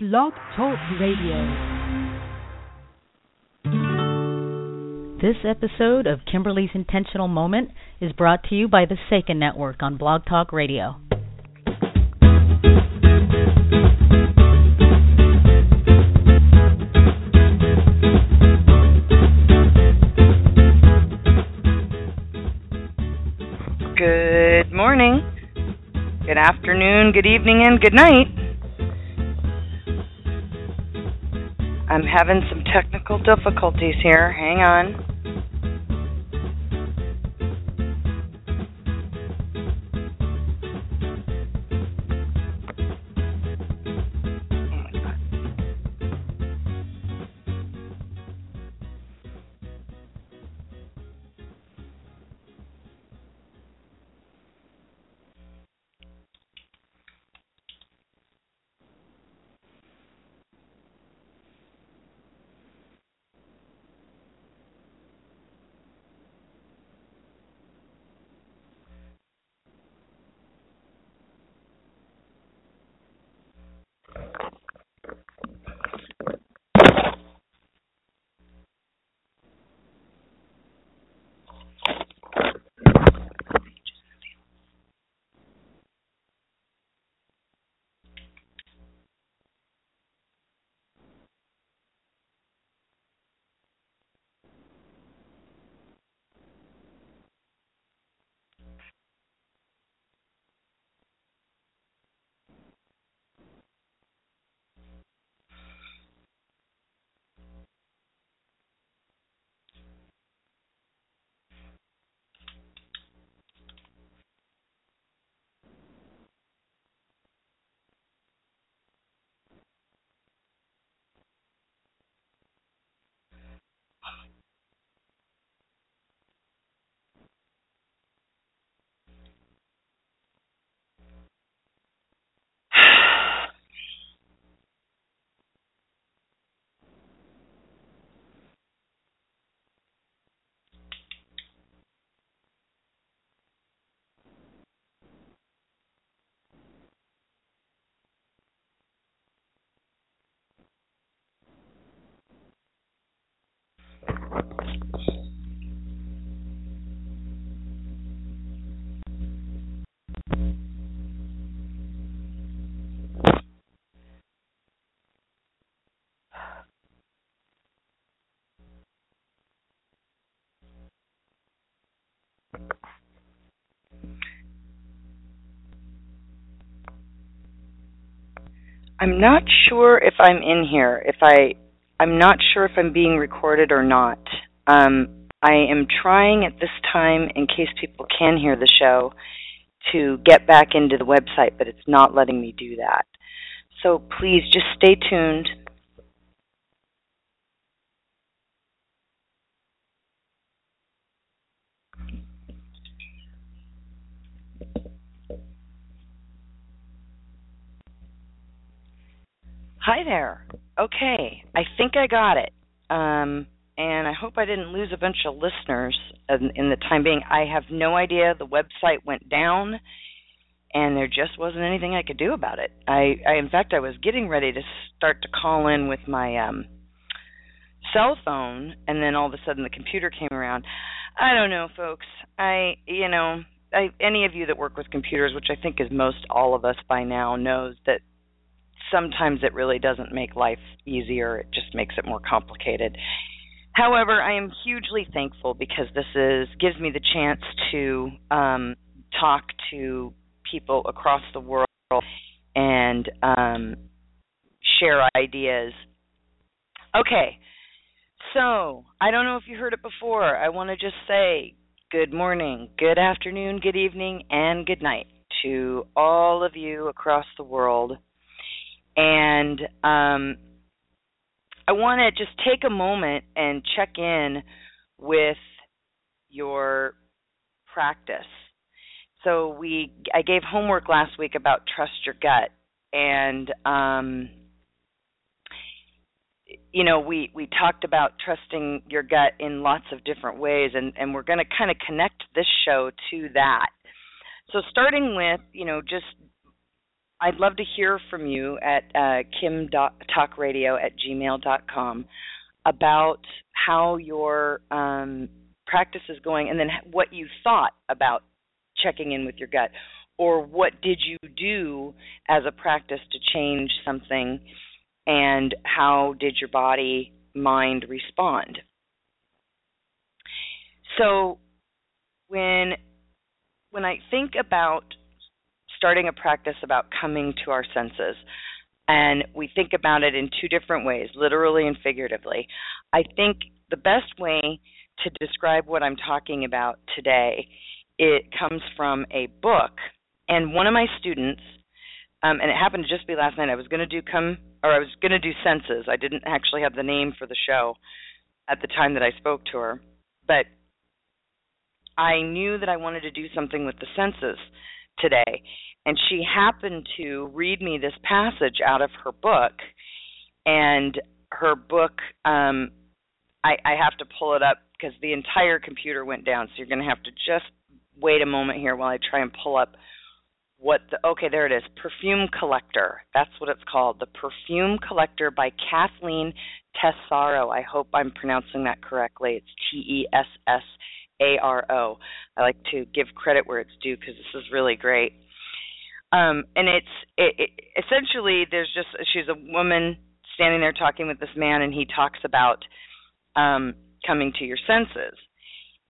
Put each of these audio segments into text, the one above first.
Blog Talk Radio. This episode of Kimberly's Intentional Moment is brought to you by the Saken Network on Blog Talk Radio. Good morning, good afternoon, good evening, and good night. Having some technical difficulties here. Hang on. I'm not sure if I'm in here. If I, I'm not sure if I'm being recorded or not. Um, I am trying at this time, in case people can hear the show, to get back into the website, but it's not letting me do that. So please just stay tuned. Hi there. Okay, I think I got it. Um, and I hope I didn't lose a bunch of listeners in, in the time being. I have no idea. The website went down, and there just wasn't anything I could do about it. I, I in fact, I was getting ready to start to call in with my um, cell phone, and then all of a sudden the computer came around. I don't know, folks. I, you know, I, any of you that work with computers, which I think is most all of us by now, knows that sometimes it really doesn't make life easier. It just makes it more complicated. However, I am hugely thankful because this is gives me the chance to um, talk to people across the world and um, share ideas. Okay, so I don't know if you heard it before. I want to just say good morning, good afternoon, good evening, and good night to all of you across the world. And um, I want to just take a moment and check in with your practice. So we, I gave homework last week about trust your gut, and um, you know we we talked about trusting your gut in lots of different ways, and and we're going to kind of connect this show to that. So starting with you know just I'd love to hear from you at uh, kimtalkradio at gmail.com about how your um, practice is going and then what you thought about checking in with your gut or what did you do as a practice to change something and how did your body mind respond? So when when i think about starting a practice about coming to our senses. And we think about it in two different ways literally and figuratively. I think the best way to describe what i'm talking about today it comes from a book. And one of my students um, and it happened to just be last night i was going to do come or i was going to do senses. I didn't actually have the name for the show at the time that i spoke to her. But i knew that i wanted to do something with the senses today. And she happened to read me this passage out of her book and her book um i i have to pull it up because the entire computer went down. So you're going to have to just wait a moment here while i try and pull up what the okay there it is perfume collector. That's what it's called the perfume collector by kathleen tessaro. I hope i'm pronouncing that correctly. It's t e s s a r o. I like to give credit where it's due because this is really great. Um and it's it, it essentially there's just she's a woman standing there talking with this man and he talks about um coming to your senses.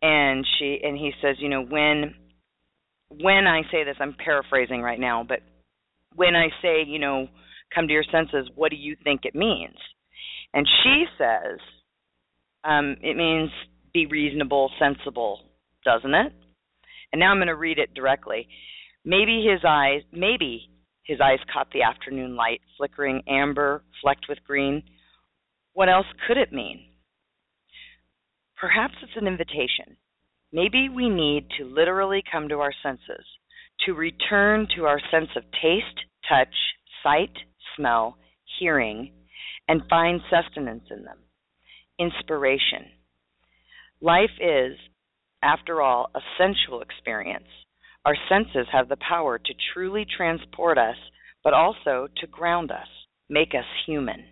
And she and he says you know when when I say this, I'm paraphrasing right now, but when I say, you know, come to your senses, what do you think it means? And she says, um, it means be reasonable, sensible, doesn't it? And now I'm going to read it directly. Maybe his eyes, maybe his eyes caught the afternoon light, flickering amber, flecked with green. What else could it mean? Perhaps it's an invitation Maybe we need to literally come to our senses, to return to our sense of taste, touch, sight, smell, hearing, and find sustenance in them. Inspiration. Life is, after all, a sensual experience. Our senses have the power to truly transport us, but also to ground us, make us human.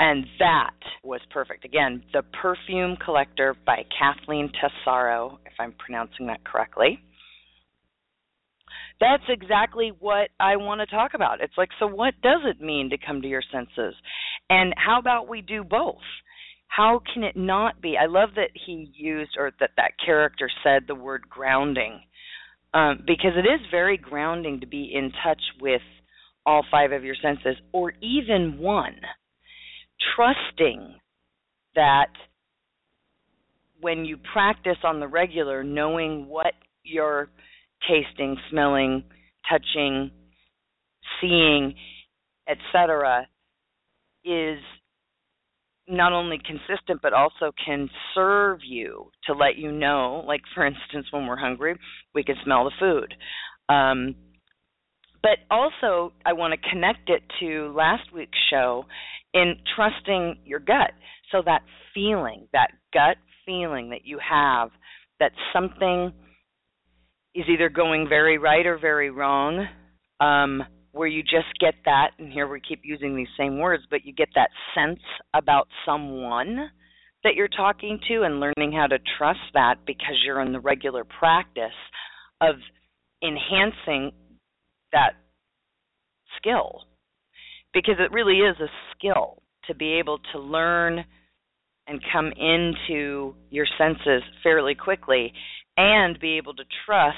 And that was perfect. Again, The Perfume Collector by Kathleen Tessaro, if I'm pronouncing that correctly. That's exactly what I want to talk about. It's like, so what does it mean to come to your senses? And how about we do both? How can it not be? I love that he used, or that that character said the word grounding, um, because it is very grounding to be in touch with all five of your senses, or even one trusting that when you practice on the regular, knowing what you're tasting, smelling, touching, seeing, etc., is not only consistent but also can serve you to let you know like for instance when we're hungry we can smell the food um, but also i want to connect it to last week's show in trusting your gut. So that feeling, that gut feeling that you have that something is either going very right or very wrong, um, where you just get that, and here we keep using these same words, but you get that sense about someone that you're talking to and learning how to trust that because you're in the regular practice of enhancing that skill. Because it really is a skill to be able to learn and come into your senses fairly quickly and be able to trust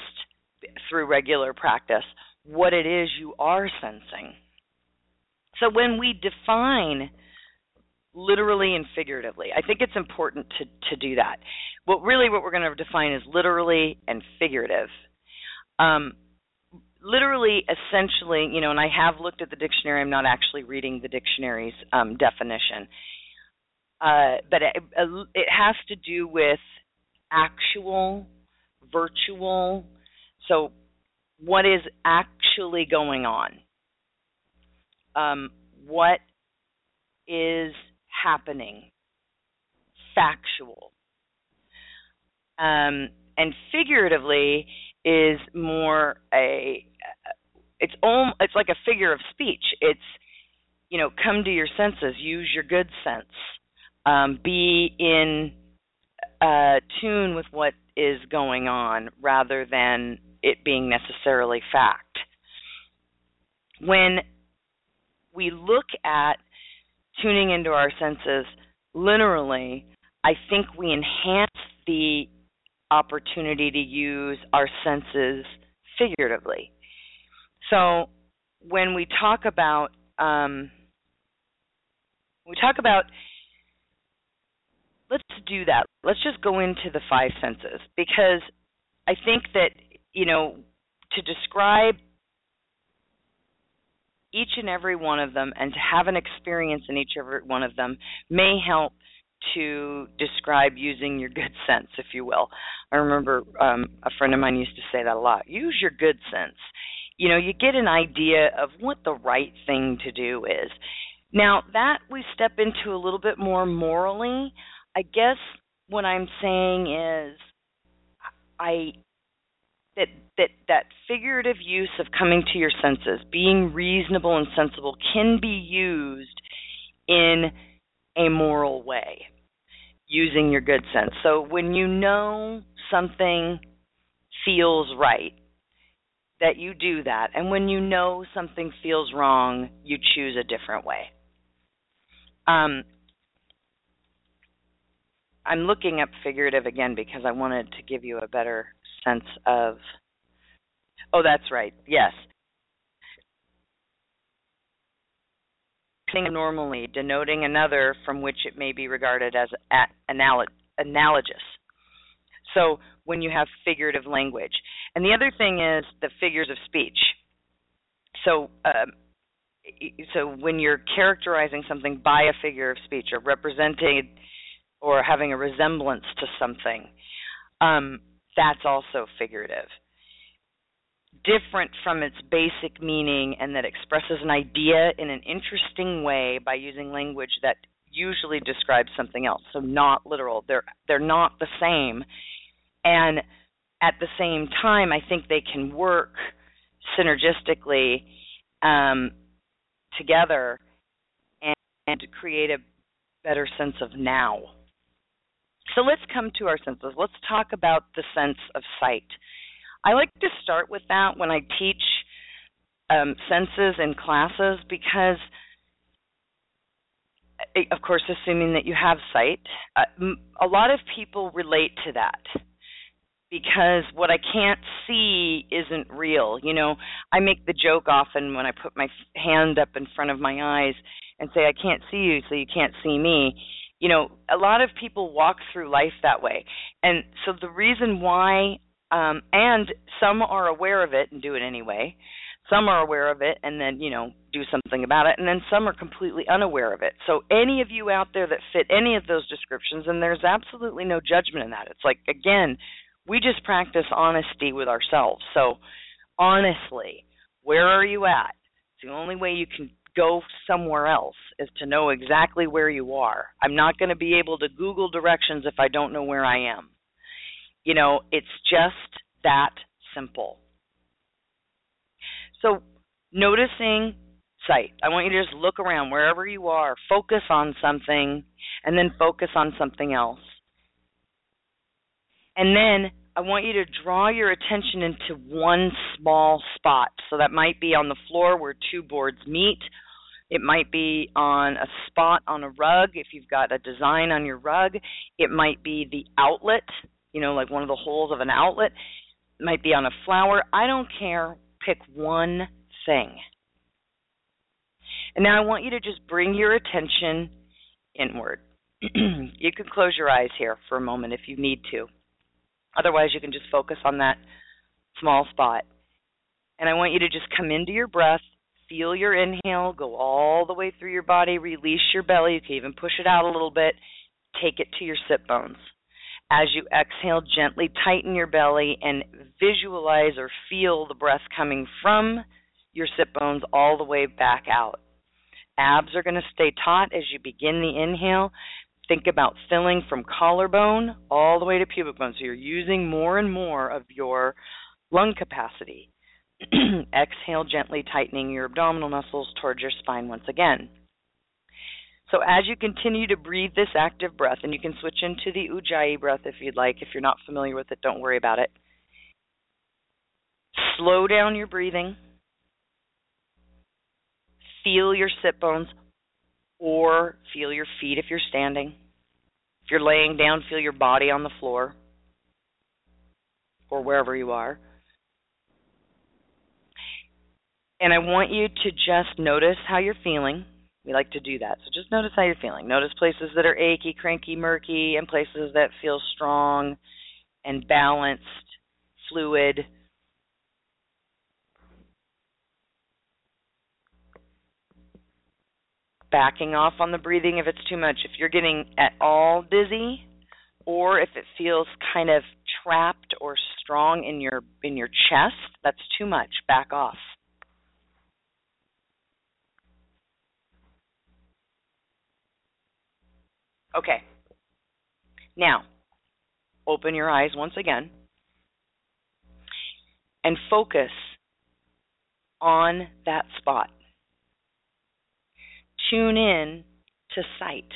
through regular practice what it is you are sensing. So when we define literally and figuratively, I think it's important to, to do that. What really what we're going to define is literally and figurative. Um, literally essentially you know and i have looked at the dictionary i'm not actually reading the dictionary's um, definition uh, but it, it has to do with actual virtual so what is actually going on. Um, what is happening? Factual. Um, and figuratively is more a it's om- it's like a figure of speech. It's you know, come to your senses, use your good sense, um, be in uh, tune with what is going on rather than it being necessarily fact. When we look at tuning into our senses literally, I think we enhance the opportunity to use our senses figuratively. So when we talk about um, we talk about let's do that. Let's just go into the five senses because I think that you know to describe each and every one of them and to have an experience in each every one of them may help to describe using your good sense, if you will. I remember um, a friend of mine used to say that a lot. Use your good sense. You know, you get an idea of what the right thing to do is. Now, that we step into a little bit more morally. I guess what I'm saying is I that that that figurative use of coming to your senses, being reasonable and sensible can be used in a moral way using your good sense. So when you know something feels right, that you do that. And when you know something feels wrong, you choose a different way. Um, I'm looking up figurative again because I wanted to give you a better sense of. Oh, that's right. Yes. normally, denoting another from which it may be regarded as analog- analogous. So when you have figurative language. And the other thing is the figures of speech. So um, so when you're characterizing something by a figure of speech or representing or having a resemblance to something, um, that's also figurative. Different from its basic meaning and that expresses an idea in an interesting way by using language that usually describes something else. So not literal. They're they're not the same. And at the same time, I think they can work synergistically um, together and, and create a better sense of now. So let's come to our senses. Let's talk about the sense of sight. I like to start with that when I teach um, senses in classes because, eh, of course, assuming that you have sight, uh, a lot of people relate to that because what I can't see isn't real. You know, I make the joke often when I put my hand up in front of my eyes and say, I can't see you, so you can't see me. You know, a lot of people walk through life that way. And so the reason why, um, and some are aware of it and do it anyway. Some are aware of it and then, you know, do something about it. And then some are completely unaware of it. So, any of you out there that fit any of those descriptions, and there's absolutely no judgment in that. It's like, again, we just practice honesty with ourselves. So, honestly, where are you at? It's the only way you can go somewhere else is to know exactly where you are. I'm not going to be able to Google directions if I don't know where I am. You know, it's just that simple. So, noticing sight. I want you to just look around wherever you are, focus on something, and then focus on something else. And then I want you to draw your attention into one small spot. So that might be on the floor where two boards meet. It might be on a spot on a rug if you've got a design on your rug. It might be the outlet, you know, like one of the holes of an outlet. It might be on a flower. I don't care. Pick one thing. And now I want you to just bring your attention inward. you can close your eyes here for a moment if you need to. Otherwise, you can just focus on that small spot. And I want you to just come into your breath, feel your inhale, go all the way through your body, release your belly. You can even push it out a little bit, take it to your sit bones. As you exhale, gently tighten your belly and visualize or feel the breath coming from your sit bones all the way back out. Abs are going to stay taut as you begin the inhale. Think about filling from collarbone all the way to pubic bone. So you're using more and more of your lung capacity. Exhale, gently tightening your abdominal muscles towards your spine once again. So as you continue to breathe this active breath, and you can switch into the Ujjayi breath if you'd like. If you're not familiar with it, don't worry about it. Slow down your breathing. Feel your sit bones or feel your feet if you're standing. You're laying down, feel your body on the floor or wherever you are. And I want you to just notice how you're feeling. We like to do that. So just notice how you're feeling. Notice places that are achy, cranky, murky, and places that feel strong and balanced, fluid. Backing off on the breathing if it's too much. If you're getting at all dizzy, or if it feels kind of trapped or strong in your in your chest, that's too much. Back off. Okay. Now, open your eyes once again and focus on that spot. Tune in to sight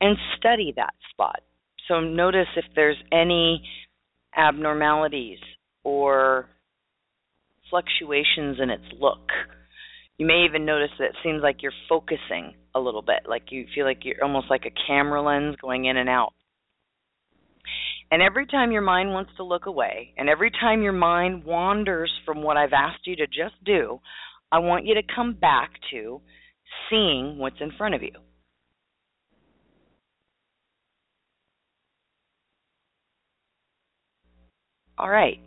and study that spot. So notice if there's any abnormalities or fluctuations in its look. You may even notice that it seems like you're focusing a little bit, like you feel like you're almost like a camera lens going in and out. And every time your mind wants to look away, and every time your mind wanders from what I've asked you to just do, I want you to come back to seeing what's in front of you. All right.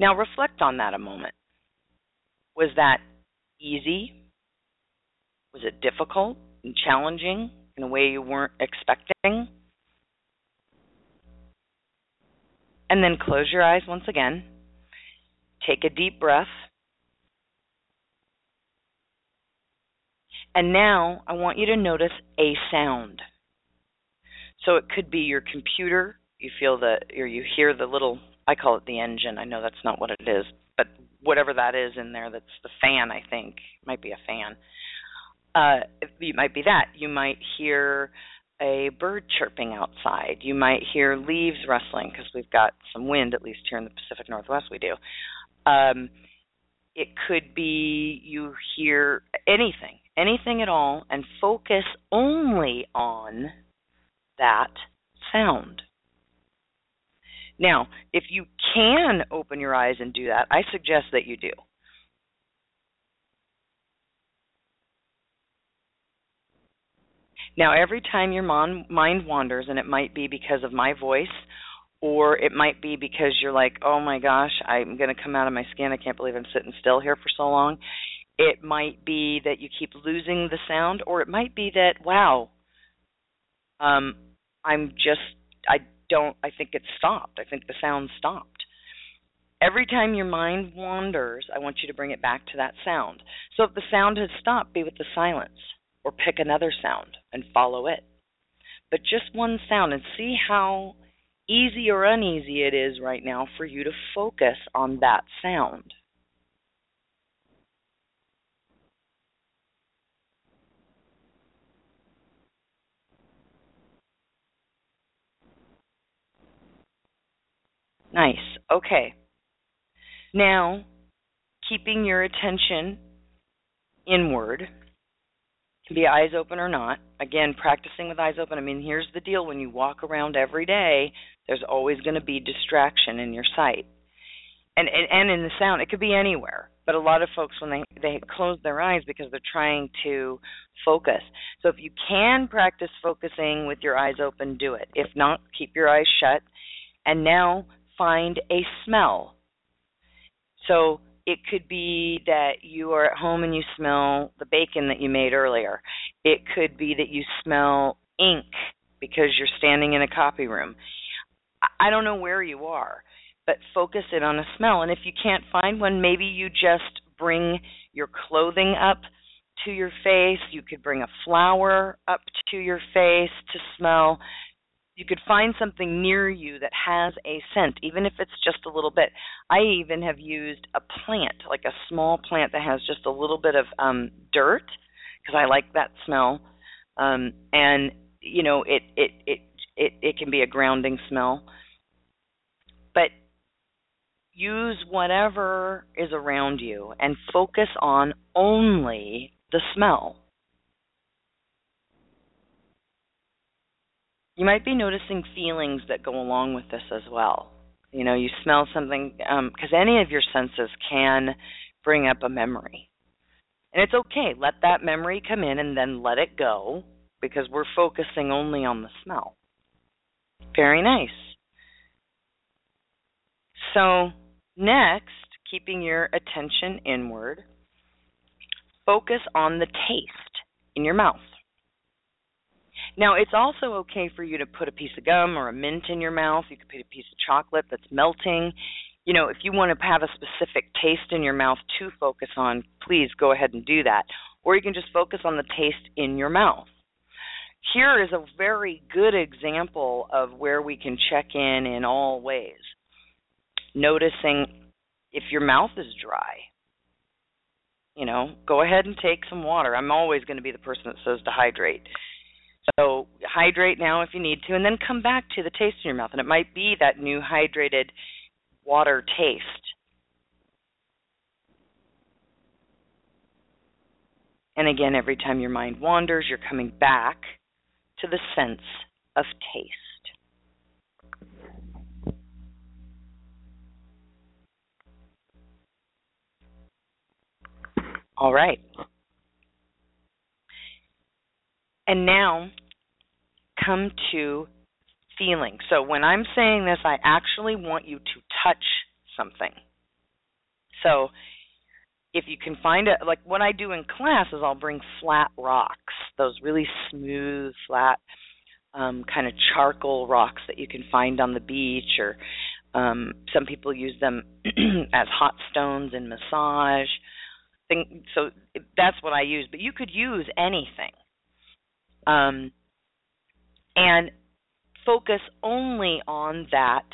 Now reflect on that a moment. Was that easy? Was it difficult and challenging in a way you weren't expecting? And then close your eyes once again. Take a deep breath. And now I want you to notice a sound. So it could be your computer you feel the or you hear the little I call it the engine. I know that's not what it is, but whatever that is in there that's the fan, I think. It might be a fan. Uh it might be that. You might hear a bird chirping outside. You might hear leaves rustling because we've got some wind at least here in the Pacific Northwest we do. Um it could be you hear anything, anything at all and focus only on that sound. Now, if you can open your eyes and do that, I suggest that you do. Now, every time your mind wanders, and it might be because of my voice, or it might be because you're like, oh my gosh, I'm going to come out of my skin. I can't believe I'm sitting still here for so long. It might be that you keep losing the sound, or it might be that, wow, um, I'm just, I don't I think it stopped. I think the sound stopped. Every time your mind wanders, I want you to bring it back to that sound. So if the sound has stopped, be with the silence or pick another sound and follow it. But just one sound and see how easy or uneasy it is right now for you to focus on that sound. Nice. Okay. Now, keeping your attention inward, be eyes open or not. Again, practicing with eyes open. I mean, here's the deal when you walk around every day, there's always going to be distraction in your sight. And, and and in the sound, it could be anywhere. But a lot of folks when they they close their eyes because they're trying to focus. So if you can practice focusing with your eyes open, do it. If not, keep your eyes shut. And now find a smell. So it could be that you are at home and you smell the bacon that you made earlier. It could be that you smell ink because you're standing in a copy room. I don't know where you are, but focus it on a smell. And if you can't find one, maybe you just bring your clothing up to your face. You could bring a flower up to your face to smell you could find something near you that has a scent, even if it's just a little bit. I even have used a plant, like a small plant that has just a little bit of um, dirt, because I like that smell. Um, and you know, it it it it it can be a grounding smell. But use whatever is around you and focus on only the smell. You might be noticing feelings that go along with this as well. You know, you smell something, because um, any of your senses can bring up a memory. And it's okay, let that memory come in and then let it go, because we're focusing only on the smell. Very nice. So, next, keeping your attention inward, focus on the taste in your mouth. Now, it's also okay for you to put a piece of gum or a mint in your mouth. You could put a piece of chocolate that's melting. You know, if you want to have a specific taste in your mouth to focus on, please go ahead and do that. Or you can just focus on the taste in your mouth. Here is a very good example of where we can check in in all ways. Noticing if your mouth is dry. You know, go ahead and take some water. I'm always going to be the person that says to hydrate. So hydrate now if you need to, and then come back to the taste in your mouth. And it might be that new hydrated water taste. And again, every time your mind wanders, you're coming back to the sense of taste. All right. And now come to feeling. So when I'm saying this, I actually want you to touch something. So if you can find it, like what I do in class is I'll bring flat rocks, those really smooth, flat, um, kind of charcoal rocks that you can find on the beach, or um, some people use them as hot stones in massage. Thing, so that's what I use. But you could use anything um, and focus only on that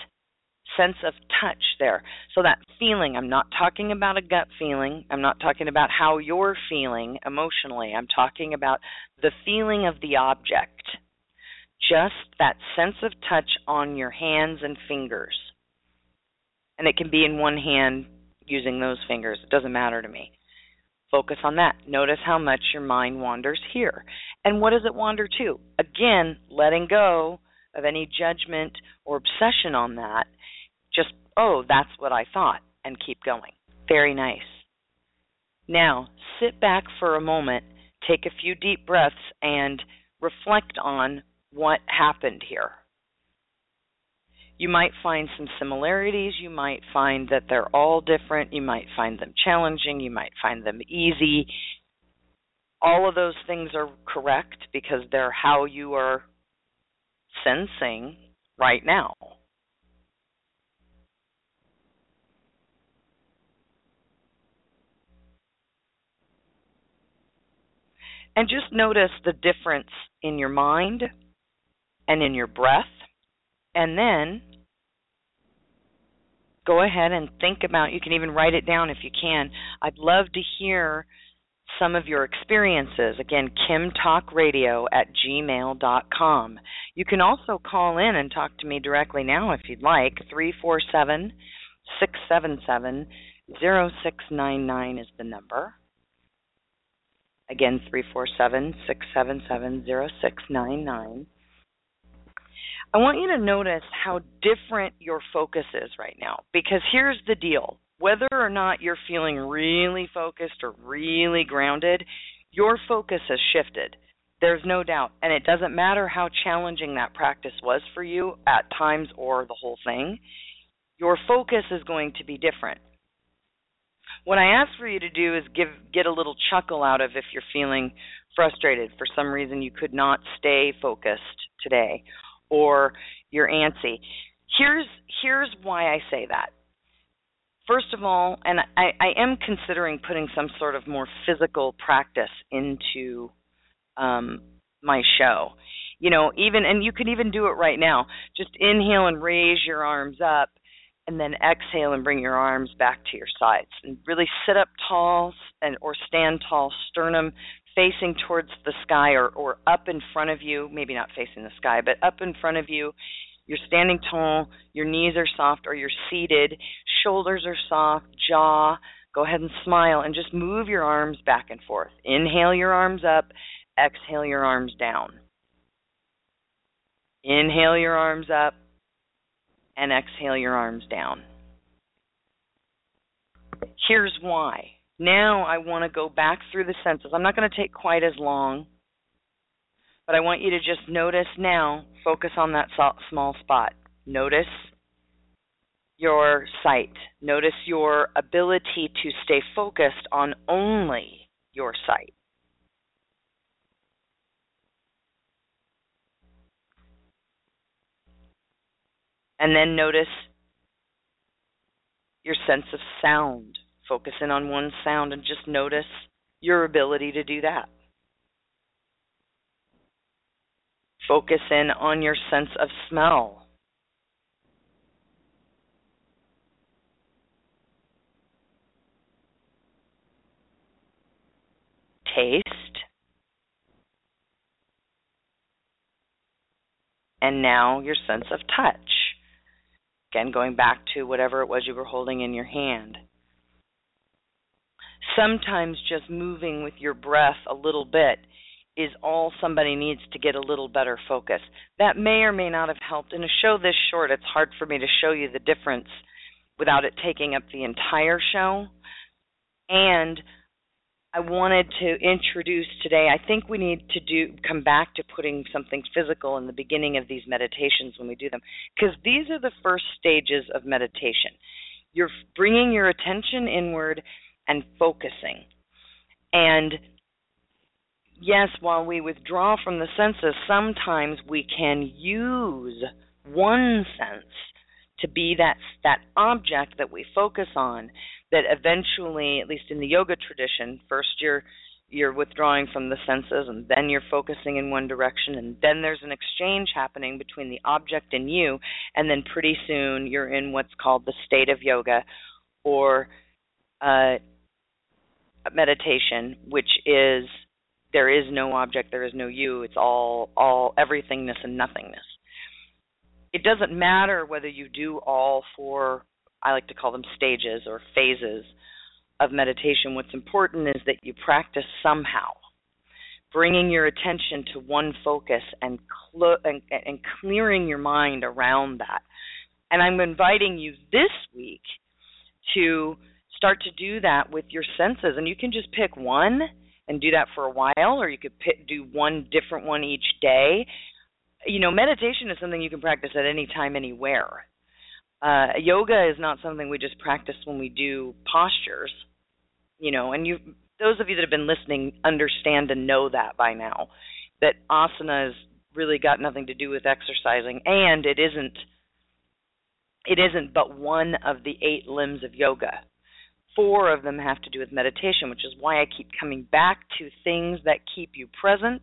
sense of touch there. So that feeling, I'm not talking about a gut feeling. I'm not talking about how you're feeling emotionally. I'm talking about the feeling of the object. Just that sense of touch on your hands and fingers. And it can be in one hand using those fingers. It doesn't matter to me. Focus on that. Notice how much your mind wanders here. And what does it wander to? Again, letting go of any judgment or obsession on that. Just, oh, that's what I thought, and keep going. Very nice. Now, sit back for a moment, take a few deep breaths, and reflect on what happened here. You might find some similarities. You might find that they're all different. You might find them challenging. You might find them easy. All of those things are correct because they're how you are sensing right now. And just notice the difference in your mind and in your breath. And then go ahead and think about you can even write it down if you can. I'd love to hear some of your experiences. Again kimtalkradio at gmail dot com. You can also call in and talk to me directly now if you'd like. Three four seven six seven seven zero six nine nine is the number again three four seven six seven seven zero six nine nine I want you to notice how different your focus is right now. Because here's the deal whether or not you're feeling really focused or really grounded, your focus has shifted. There's no doubt. And it doesn't matter how challenging that practice was for you at times or the whole thing, your focus is going to be different. What I ask for you to do is give get a little chuckle out of if you're feeling frustrated for some reason you could not stay focused today or you're antsy. Here's here's why I say that. First of all, and I, I am considering putting some sort of more physical practice into um, my show. You know, even and you can even do it right now. Just inhale and raise your arms up and then exhale and bring your arms back to your sides and really sit up tall and or stand tall, sternum facing towards the sky or, or up in front of you, maybe not facing the sky, but up in front of you. You're standing tall, your knees are soft or you're seated, shoulders are soft, jaw. Go ahead and smile and just move your arms back and forth. Inhale your arms up, exhale your arms down. Inhale your arms up, and exhale your arms down. Here's why. Now I want to go back through the senses. I'm not going to take quite as long, but I want you to just notice now, focus on that small spot. Notice your sight. Notice your ability to stay focused on only your sight. And then notice your sense of sound. Focus in on one sound and just notice your ability to do that. Focus in on your sense of smell. Taste. And now your sense of touch. Again, going back to whatever it was you were holding in your hand. Sometimes just moving with your breath a little bit is all somebody needs to get a little better focus. That may or may not have helped. In a show this short, it's hard for me to show you the difference without it taking up the entire show. And I wanted to introduce today. I think we need to do come back to putting something physical in the beginning of these meditations when we do them because these are the first stages of meditation. You're bringing your attention inward and focusing. And yes, while we withdraw from the senses, sometimes we can use one sense to be that that object that we focus on that eventually, at least in the yoga tradition, first you're you're withdrawing from the senses and then you're focusing in one direction and then there's an exchange happening between the object and you and then pretty soon you're in what's called the state of yoga or uh, meditation which is there is no object there is no you it's all all everythingness and nothingness. It doesn't matter whether you do all four I like to call them stages or phases of meditation. What's important is that you practice somehow, bringing your attention to one focus and, and, and clearing your mind around that. And I'm inviting you this week to start to do that with your senses. And you can just pick one and do that for a while, or you could pick, do one different one each day. You know, meditation is something you can practice at any time, anywhere. Uh, yoga is not something we just practice when we do postures, you know. And you, those of you that have been listening, understand and know that by now, that asana has really got nothing to do with exercising, and it isn't. It isn't but one of the eight limbs of yoga. Four of them have to do with meditation, which is why I keep coming back to things that keep you present,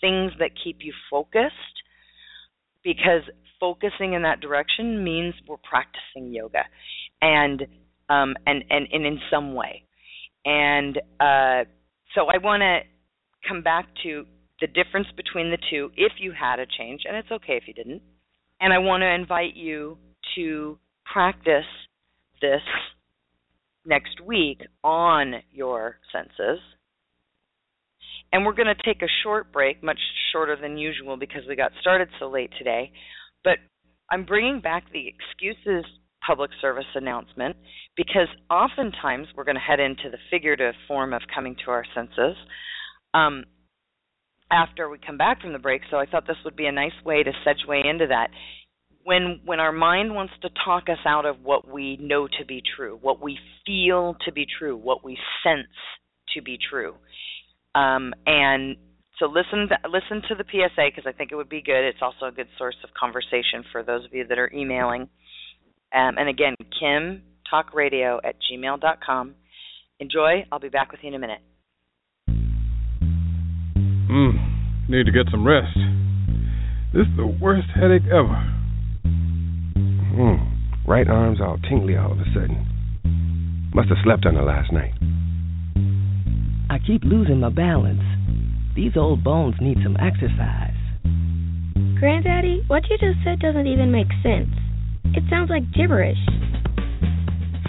things that keep you focused, because focusing in that direction means we're practicing yoga and um, and, and and in some way. And uh, so i want to come back to the difference between the two if you had a change and it's okay if you didn't and i want to invite you to practice this next week on your senses and we're going to take a short break, much shorter than usual because we got started so late today. But I'm bringing back the excuses public service announcement because oftentimes we're going to head into the figurative form of coming to our senses um, after we come back from the break. So I thought this would be a nice way to segue into that. When when our mind wants to talk us out of what we know to be true, what we feel to be true, what we sense to be true, um, and so listen listen to the PSA because I think it would be good. It's also a good source of conversation for those of you that are emailing. Um, and again, Kim Talk Radio at gmail.com. Enjoy. I'll be back with you in a minute. Mm, need to get some rest. This is the worst headache ever. Hmm. Right arm's all tingly all of a sudden. Must have slept on it last night. I keep losing my balance. These old bones need some exercise. Granddaddy, what you just said doesn't even make sense. It sounds like gibberish.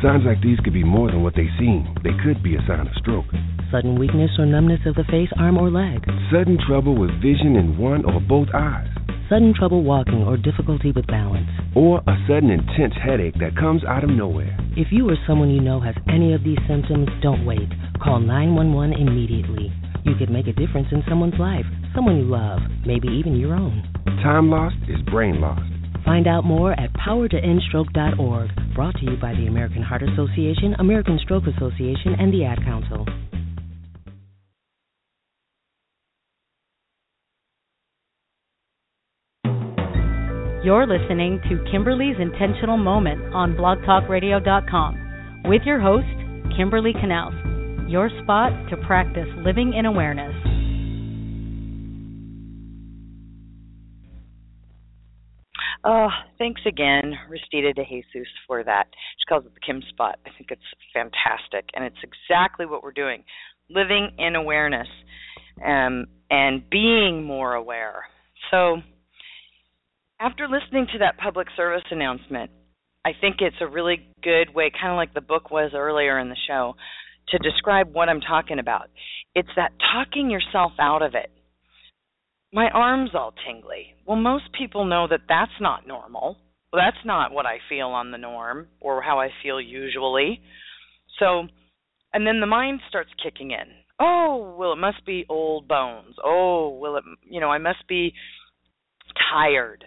Signs like these could be more than what they seem. They could be a sign of stroke. Sudden weakness or numbness of the face, arm, or leg. Sudden trouble with vision in one or both eyes. Sudden trouble walking or difficulty with balance. Or a sudden intense headache that comes out of nowhere. If you or someone you know has any of these symptoms, don't wait. Call 911 immediately. You could make a difference in someone's life, someone you love, maybe even your own. Time lost is brain lost. Find out more at powertoendstroke.org. Brought to you by the American Heart Association, American Stroke Association, and the Ad Council. You're listening to Kimberly's Intentional Moment on blogtalkradio.com with your host, Kimberly Canals, your spot to practice living in awareness. Oh, thanks again, Restita De Jesus, for that. She calls it the Kim spot. I think it's fantastic, and it's exactly what we're doing: living in awareness um, and being more aware. So, after listening to that public service announcement, I think it's a really good way, kind of like the book was earlier in the show, to describe what I'm talking about. It's that talking yourself out of it my arm's all tingly. Well, most people know that that's not normal. Well, that's not what I feel on the norm or how I feel usually. So, and then the mind starts kicking in. Oh, well, it must be old bones. Oh, well, it, you know, I must be tired.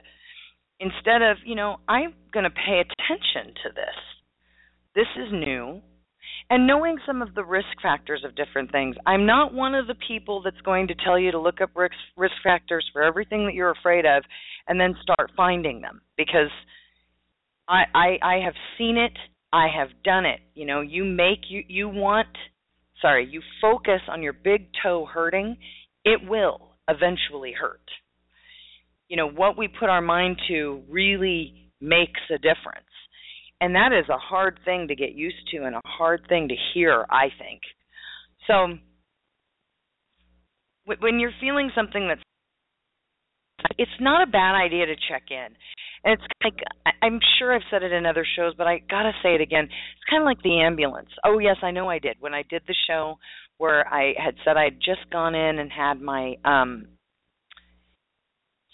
Instead of, you know, I'm going to pay attention to this. This is new and knowing some of the risk factors of different things. I'm not one of the people that's going to tell you to look up risk risk factors for everything that you're afraid of and then start finding them because I I, I have seen it, I have done it. You know, you make you you want sorry, you focus on your big toe hurting, it will eventually hurt. You know, what we put our mind to really makes a difference. And that is a hard thing to get used to and a hard thing to hear i think. So when you're feeling something that's it's not a bad idea to check in. And it's like i'm sure i've said it in other shows but i got to say it again. It's kind of like the ambulance. Oh yes i know i did. When i did the show where i had said i'd just gone in and had my um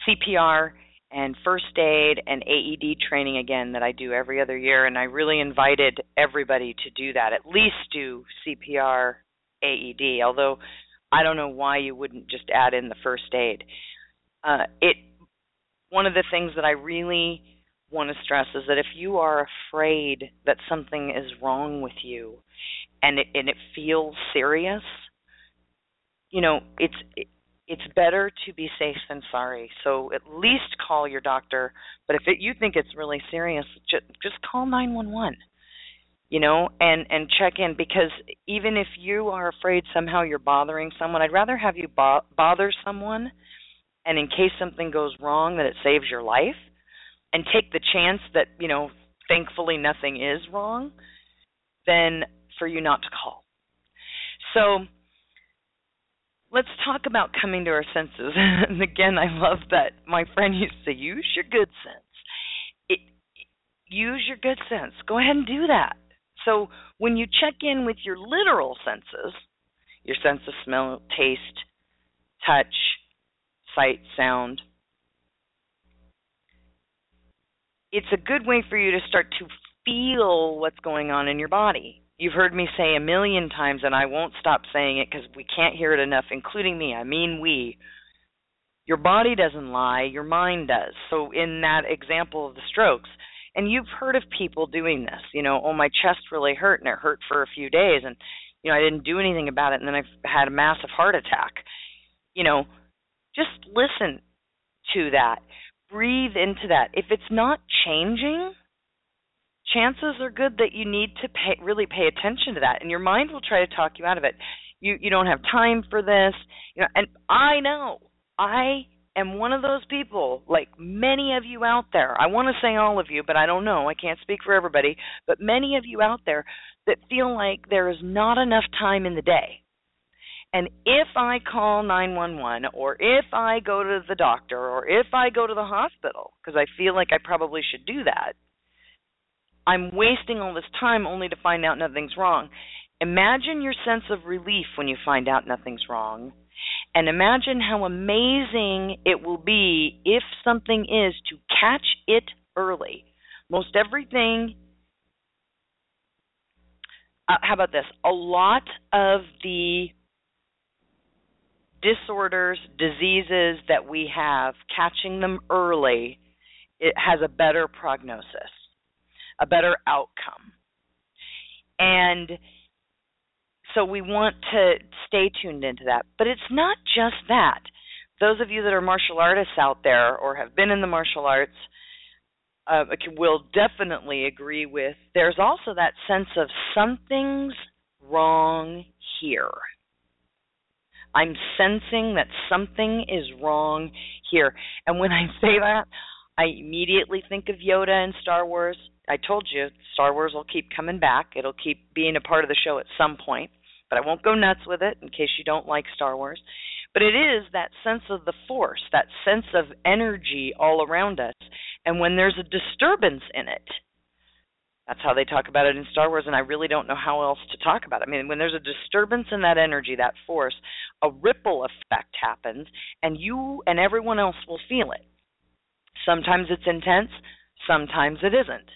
cpr and first aid and AED training again that I do every other year and I really invited everybody to do that at least do CPR AED although I don't know why you wouldn't just add in the first aid. Uh, it one of the things that I really want to stress is that if you are afraid that something is wrong with you and it and it feels serious you know it's it, it's better to be safe than sorry. So at least call your doctor. But if it, you think it's really serious, just, just call 911. You know, and and check in because even if you are afraid somehow you're bothering someone, I'd rather have you bo- bother someone, and in case something goes wrong, that it saves your life, and take the chance that you know, thankfully nothing is wrong, than for you not to call. So let's talk about coming to our senses. and again, I love that my friend used to say, use your good sense. It, use your good sense. Go ahead and do that. So when you check in with your literal senses, your sense of smell, taste, touch, sight, sound, it's a good way for you to start to feel what's going on in your body. You've heard me say a million times, and I won't stop saying it because we can't hear it enough, including me. I mean, we. Your body doesn't lie, your mind does. So, in that example of the strokes, and you've heard of people doing this, you know, oh, my chest really hurt, and it hurt for a few days, and, you know, I didn't do anything about it, and then I've had a massive heart attack. You know, just listen to that, breathe into that. If it's not changing, chances are good that you need to pay, really pay attention to that, and your mind will try to talk you out of it. You you don't have time for this, you know. And I know, I am one of those people, like many of you out there, I want to say all of you, but I don't know, I can't speak for everybody, but many of you out there that feel like there is not enough time in the day. And if I call 911 or if I go to the doctor or if I go to the hospital, because I feel like I probably should do that, I'm wasting all this time only to find out nothing's wrong. Imagine your sense of relief when you find out nothing's wrong and imagine how amazing it will be if something is to catch it early. Most everything, uh, how about this? A lot of the disorders, diseases that we have, catching them early, it has a better prognosis, a better outcome. And so we want to stay tuned into that. But it's not just that. Those of you that are martial artists out there or have been in the martial arts uh, will definitely agree with there's also that sense of something's wrong here. I'm sensing that something is wrong here. And when I say that, I immediately think of Yoda in Star Wars. I told you, Star Wars will keep coming back. It'll keep being a part of the show at some point but I won't go nuts with it in case you don't like Star Wars. But it is that sense of the force, that sense of energy all around us. And when there's a disturbance in it, that's how they talk about it in Star Wars, and I really don't know how else to talk about it. I mean, when there's a disturbance in that energy, that force, a ripple effect happens, and you and everyone else will feel it. Sometimes it's intense, sometimes it isn't.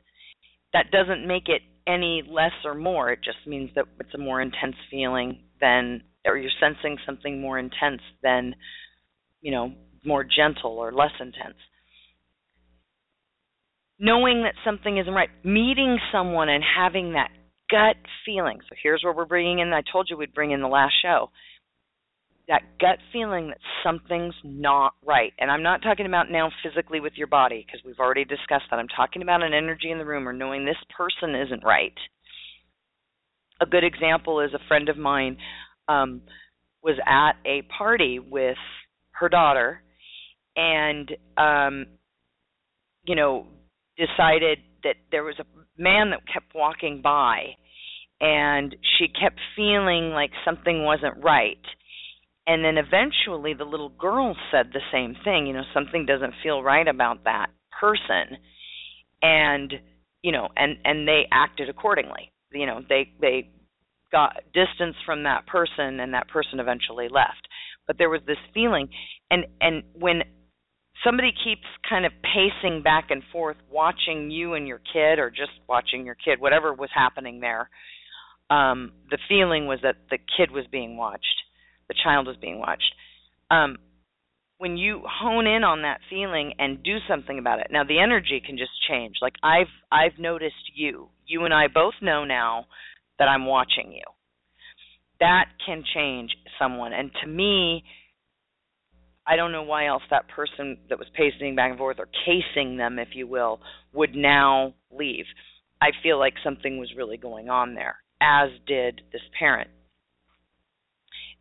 That doesn't make it any less or more. It just means that it's a more intense feeling than, or you're sensing something more intense than, you know, more gentle or less intense. Knowing that something isn't right, meeting someone and having that gut feeling. So here's where we're bringing in, I told you we'd bring in the last show that gut feeling that something's not right. And I'm not talking about now physically with your body because we've already discussed that. I'm talking about an energy in the room or knowing this person isn't right. A good example is a friend of mine um, was at a party with her daughter and um you know decided that there was a man that kept walking by and she kept feeling like something wasn't right and then eventually the little girl said the same thing, you know, something doesn't feel right about that person. And, you know, and and they acted accordingly. You know, they they got distance from that person and that person eventually left. But there was this feeling and and when somebody keeps kind of pacing back and forth watching you and your kid or just watching your kid whatever was happening there um the feeling was that the kid was being watched the child is being watched. Um, when you hone in on that feeling and do something about it, now the energy can just change. Like I've I've noticed you. You and I both know now that I'm watching you. That can change someone, and to me, I don't know why else that person that was pacing back and forth or casing them, if you will, would now leave. I feel like something was really going on there, as did this parent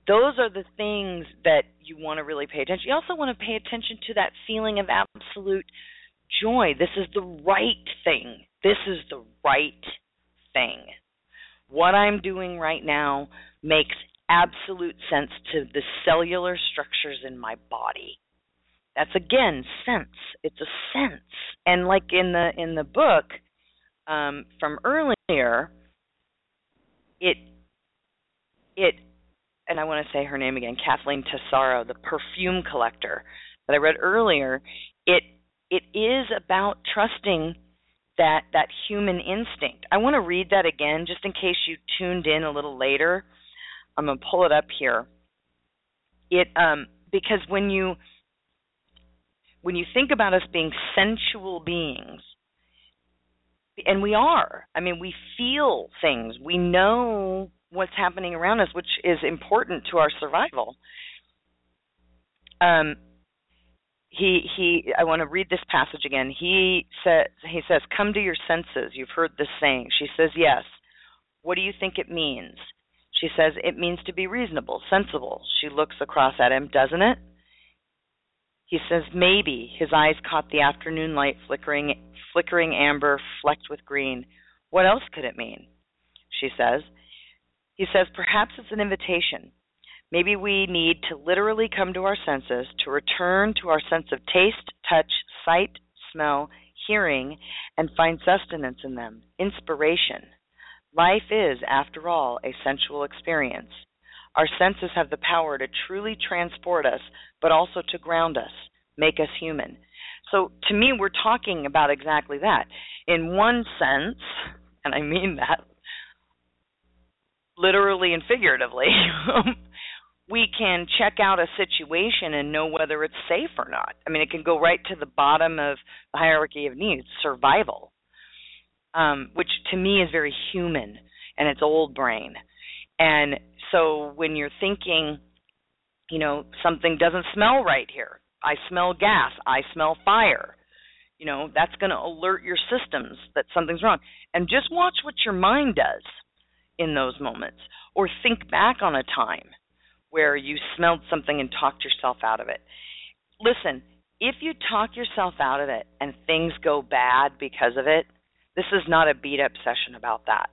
those are the things that you want to really pay attention. You also want to pay attention to that feeling of absolute joy. This is the right thing. This is the right thing. What I'm doing right now makes absolute sense to the cellular structures in my body. That's again sense. It's a sense. And like in the in the book um, from earlier, it it and I want to say her name again, Kathleen Tessaro, the perfume collector that I read earlier, it it is about trusting that that human instinct. I want to read that again just in case you tuned in a little later. I'm going to pull it up here. It um because when you when you think about us being sensual beings, and we are. I mean, we feel things. We know what's happening around us, which is important to our survival. Um, he he. I want to read this passage again. He says he says, "Come to your senses." You've heard this saying. She says, "Yes." What do you think it means? She says, "It means to be reasonable, sensible." She looks across at him, doesn't it? He says maybe his eyes caught the afternoon light flickering flickering amber flecked with green. What else could it mean? She says. He says perhaps it's an invitation. Maybe we need to literally come to our senses, to return to our sense of taste, touch, sight, smell, hearing, and find sustenance in them, inspiration. Life is, after all, a sensual experience. Our senses have the power to truly transport us, but also to ground us, make us human. So to me, we're talking about exactly that. In one sense, and I mean that literally and figuratively, we can check out a situation and know whether it's safe or not. I mean, it can go right to the bottom of the hierarchy of needs, survival, um, which to me is very human and it's old brain. And so when you're thinking, you know, something doesn't smell right here, I smell gas, I smell fire, you know, that's going to alert your systems that something's wrong. And just watch what your mind does in those moments or think back on a time where you smelled something and talked yourself out of it. Listen, if you talk yourself out of it and things go bad because of it, this is not a beat up session about that.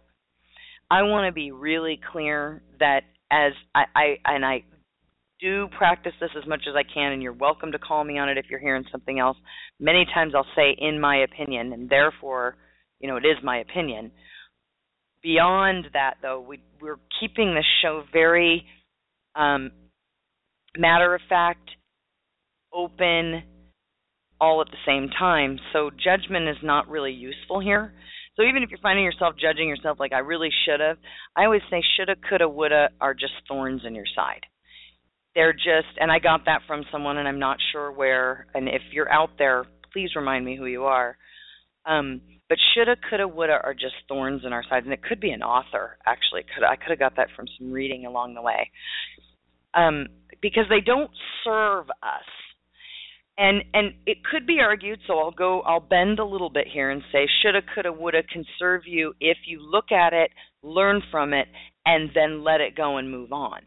I want to be really clear that as I, I and I do practice this as much as I can, and you're welcome to call me on it if you're hearing something else. Many times I'll say, in my opinion, and therefore, you know, it is my opinion. Beyond that, though, we, we're keeping the show very um, matter of fact, open, all at the same time. So judgment is not really useful here. So even if you're finding yourself judging yourself like I really should have, I always say shoulda, coulda, woulda are just thorns in your side. They're just, and I got that from someone, and I'm not sure where. And if you're out there, please remind me who you are. Um, but shoulda, coulda, woulda are just thorns in our sides, and it could be an author actually. Could I could have got that from some reading along the way, um, because they don't serve us. And and it could be argued so i'll go i'll bend a little bit here and say shoulda coulda woulda can serve you if you look at it learn from it and then let it go and move on.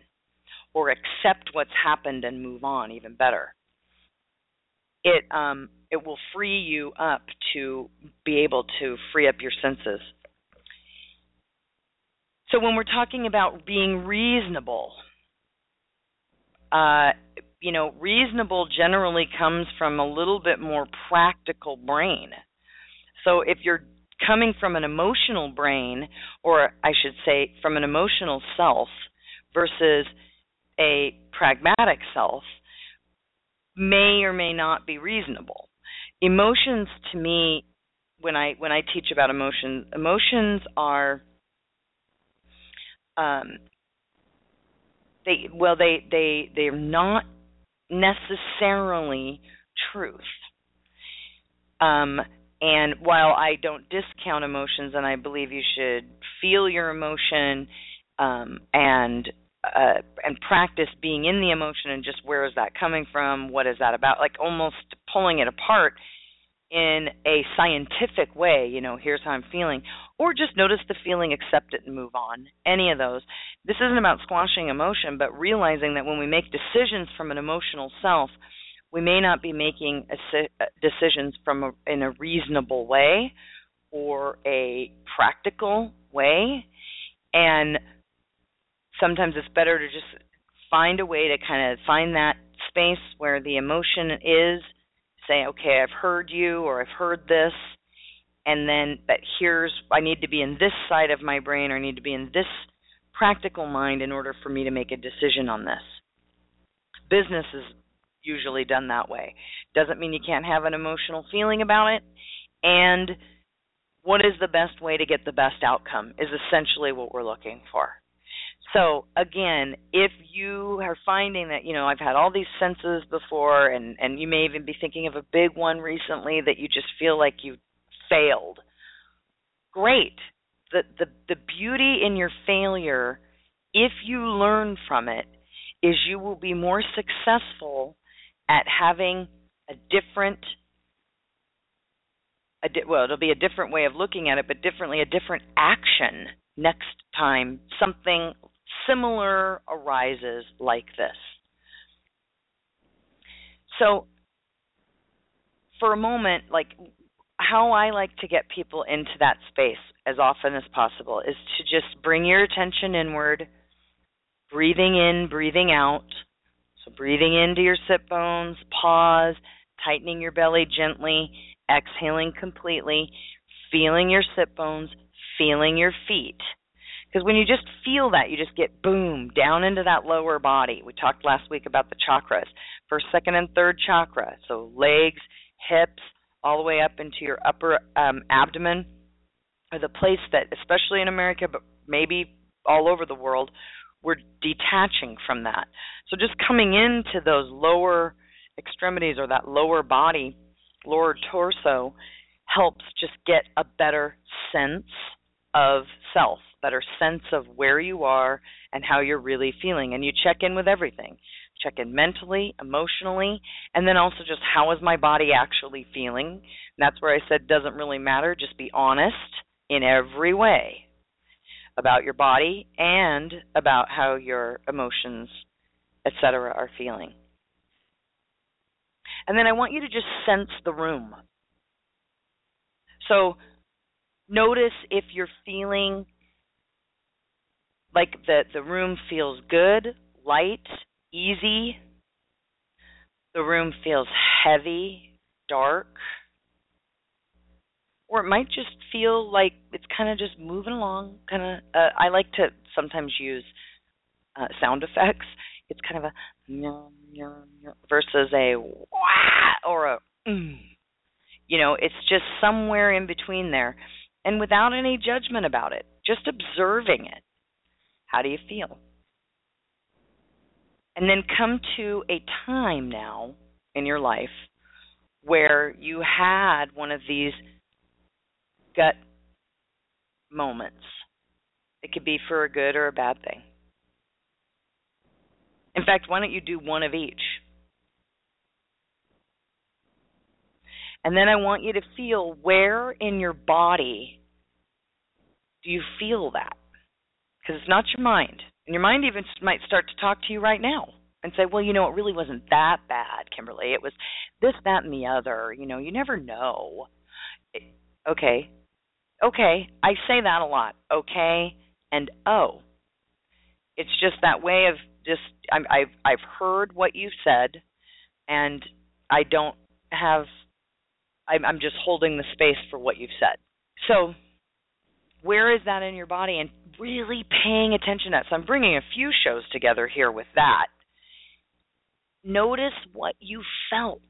Or accept what's happened and move on even better. It um it will free you up to be able to free up your senses so when we're talking about being reasonable uh, you know, reasonable generally comes from a little bit more practical brain. So if you're coming from an emotional brain, or I should say from an emotional self versus a pragmatic self, may or may not be reasonable. Emotions to me when I when I teach about emotions, emotions are um, they well they they they're not necessarily truth. Um, and while I don't discount emotions, and I believe you should feel your emotion um, and uh, and practice being in the emotion and just where is that coming from? What is that about? Like almost pulling it apart in a scientific way, you know, here's how I'm feeling, or just notice the feeling, accept it, and move on. Any of those. This isn't about squashing emotion, but realizing that when we make decisions from an emotional self, we may not be making uh, decisions from a, in a reasonable way or a practical way, and sometimes it's better to just find a way to kind of find that space where the emotion is say, okay, I've heard you or I've heard this, and then but here's I need to be in this side of my brain or I need to be in this practical mind in order for me to make a decision on this. Business is usually done that way. Doesn't mean you can't have an emotional feeling about it. And what is the best way to get the best outcome is essentially what we're looking for. So again, if you are finding that you know I've had all these senses before, and and you may even be thinking of a big one recently that you just feel like you failed. Great. The the the beauty in your failure, if you learn from it, is you will be more successful at having a different a di- well, it'll be a different way of looking at it, but differently a different action next time something similar arises like this. So for a moment, like how I like to get people into that space as often as possible is to just bring your attention inward, breathing in, breathing out. So breathing into your sit bones, pause, tightening your belly gently, exhaling completely, feeling your sit bones, feeling your feet. Because when you just feel that, you just get boom down into that lower body. We talked last week about the chakras first, second, and third chakra. So legs, hips, all the way up into your upper um, abdomen are the place that, especially in America, but maybe all over the world, we're detaching from that. So just coming into those lower extremities or that lower body, lower torso, helps just get a better sense of self, better sense of where you are and how you're really feeling. And you check in with everything. Check in mentally, emotionally, and then also just how is my body actually feeling. And that's where I said doesn't really matter, just be honest in every way about your body and about how your emotions, etc., are feeling. And then I want you to just sense the room. So notice if you're feeling like the the room feels good, light, easy. The room feels heavy, dark. Or it might just feel like it's kind of just moving along. Kind of. Uh, I like to sometimes use uh, sound effects. It's kind of a versus a or a. Mm. You know, it's just somewhere in between there, and without any judgment about it, just observing it. How do you feel? And then come to a time now in your life where you had one of these gut moments. It could be for a good or a bad thing. In fact, why don't you do one of each? And then I want you to feel where in your body do you feel that? Because it's not your mind. And your mind even might start to talk to you right now and say, well, you know, it really wasn't that bad, Kimberly. It was this, that, and the other. You know, you never know. Eh, okay. Okay. I say that a lot. Okay. And oh. It's just that way of just, I'm, I've, I've heard what you've said, and I don't have, I'm, I'm just holding the space for what you've said. So, where is that in your body? And really paying attention at. So I'm bringing a few shows together here with that. Notice what you felt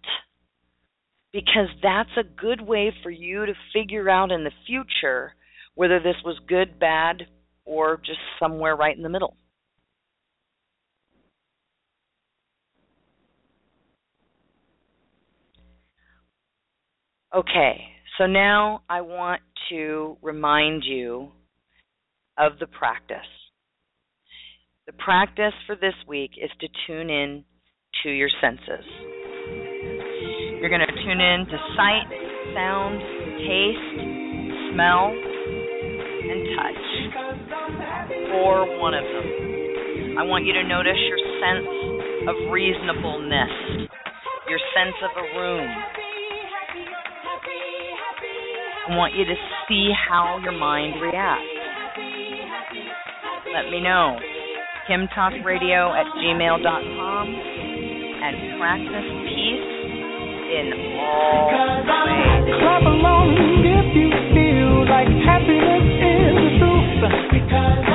because that's a good way for you to figure out in the future whether this was good, bad, or just somewhere right in the middle. Okay, so now I want to remind you of the practice. The practice for this week is to tune in to your senses. You're going to tune in to sight, sound, taste, smell, and touch, or one of them. I want you to notice your sense of reasonableness, your sense of a room. I want you to see how your mind reacts let me know. KimTalkRadio at gmail.com and practice peace in all ways. Clap along if you feel like happiness is the truth. Because